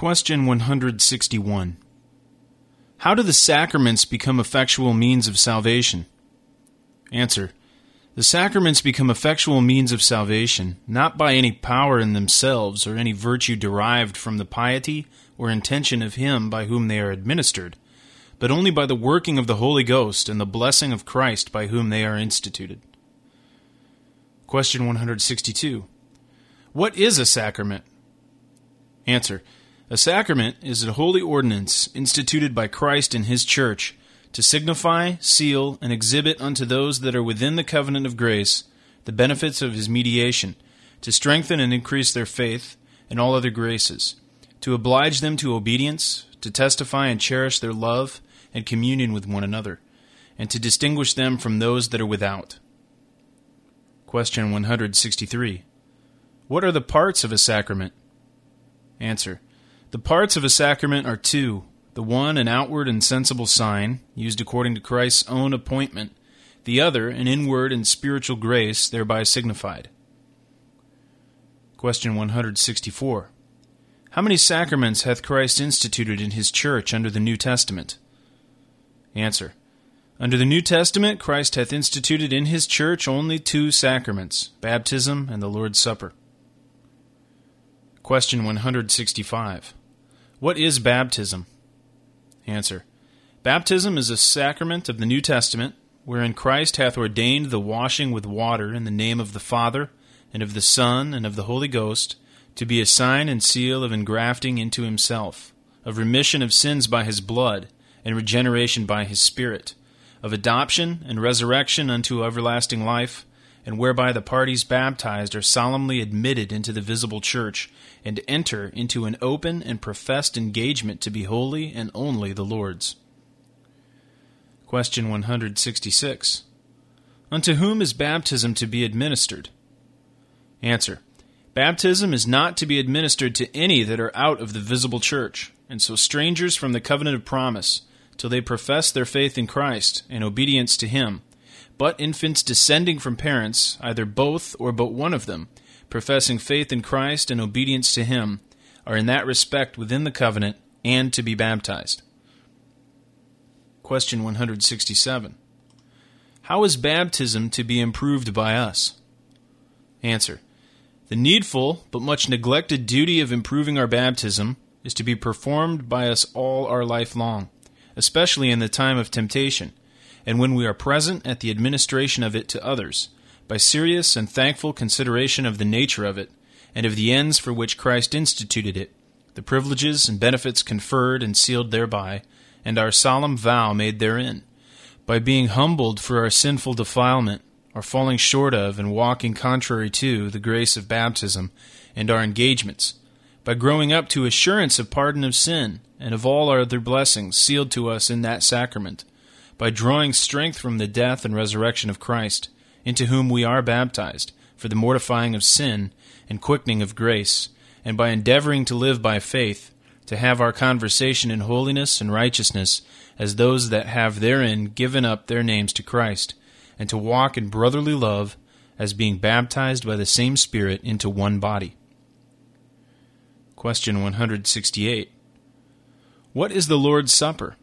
Question 161. How do the sacraments become effectual means of salvation? Answer. The sacraments become effectual means of salvation, not by any power in themselves or any virtue derived from the piety or intention of him by whom they are administered, but only by the working of the Holy Ghost and the blessing of Christ by whom they are instituted. Question 162. What is a sacrament? Answer. A sacrament is a holy ordinance instituted by Christ in his church to signify, seal, and exhibit unto those that are within the covenant of grace the benefits of his mediation, to strengthen and increase their faith and all other graces, to oblige them to obedience, to testify and cherish their love and communion with one another, and to distinguish them from those that are without. Question 163. What are the parts of a sacrament? Answer. The parts of a sacrament are two the one an outward and sensible sign, used according to Christ's own appointment, the other an inward and spiritual grace, thereby signified. Question 164. How many sacraments hath Christ instituted in his church under the New Testament? Answer. Under the New Testament, Christ hath instituted in his church only two sacraments baptism and the Lord's Supper. Question 165. What is baptism? Answer. Baptism is a sacrament of the New Testament, wherein Christ hath ordained the washing with water in the name of the Father, and of the Son, and of the Holy Ghost, to be a sign and seal of engrafting into himself, of remission of sins by his blood, and regeneration by his Spirit, of adoption and resurrection unto everlasting life, and whereby the parties baptized are solemnly admitted into the visible church, and enter into an open and professed engagement to be wholly and only the Lord's. Question 166. Unto whom is baptism to be administered? Answer. Baptism is not to be administered to any that are out of the visible church, and so strangers from the covenant of promise, till they profess their faith in Christ and obedience to Him but infants descending from parents, either both or but one of them, professing faith in Christ and obedience to Him, are in that respect within the covenant and to be baptized. Question 167. How is baptism to be improved by us? Answer. The needful but much neglected duty of improving our baptism is to be performed by us all our life long, especially in the time of temptation and when we are present at the administration of it to others, by serious and thankful consideration of the nature of it, and of the ends for which Christ instituted it, the privileges and benefits conferred and sealed thereby, and our solemn vow made therein, by being humbled for our sinful defilement, our falling short of and walking contrary to the grace of baptism and our engagements, by growing up to assurance of pardon of sin and of all our other blessings sealed to us in that sacrament, by drawing strength from the death and resurrection of Christ, into whom we are baptized, for the mortifying of sin and quickening of grace, and by endeavoring to live by faith, to have our conversation in holiness and righteousness, as those that have therein given up their names to Christ, and to walk in brotherly love, as being baptized by the same Spirit into one body. Question 168. What is the Lord's Supper?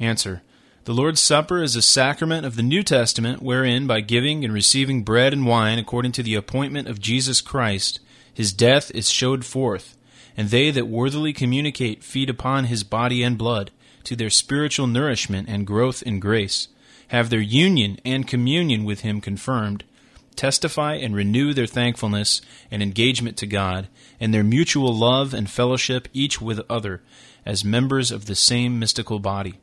Answer. The Lord's Supper is a sacrament of the New Testament wherein, by giving and receiving bread and wine according to the appointment of Jesus Christ, his death is showed forth, and they that worthily communicate feed upon his body and blood, to their spiritual nourishment and growth in grace, have their union and communion with him confirmed, testify and renew their thankfulness and engagement to God, and their mutual love and fellowship each with other, as members of the same mystical body.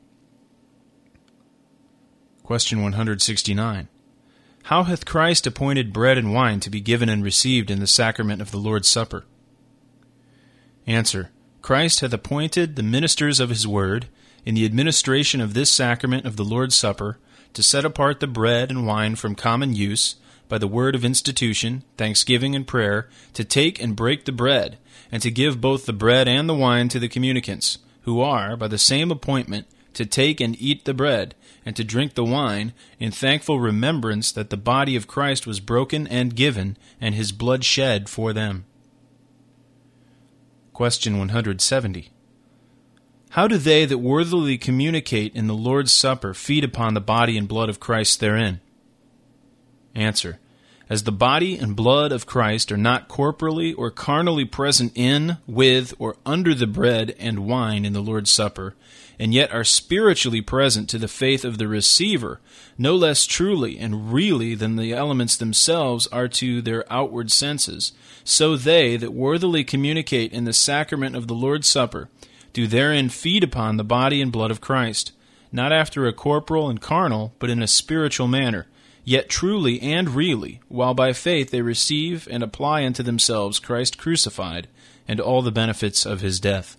Question 169. How hath Christ appointed bread and wine to be given and received in the sacrament of the Lord's Supper? Answer. Christ hath appointed the ministers of his word, in the administration of this sacrament of the Lord's Supper, to set apart the bread and wine from common use, by the word of institution, thanksgiving, and prayer, to take and break the bread, and to give both the bread and the wine to the communicants, who are, by the same appointment, to take and eat the bread, and to drink the wine, in thankful remembrance that the body of Christ was broken and given, and his blood shed for them. Question 170. How do they that worthily communicate in the Lord's Supper feed upon the body and blood of Christ therein? Answer. As the body and blood of Christ are not corporally or carnally present in, with, or under the bread and wine in the Lord's Supper, and yet are spiritually present to the faith of the receiver, no less truly and really than the elements themselves are to their outward senses, so they that worthily communicate in the sacrament of the Lord's Supper do therein feed upon the body and blood of Christ, not after a corporal and carnal, but in a spiritual manner yet truly and really, while by faith they receive and apply unto themselves Christ crucified, and all the benefits of his death.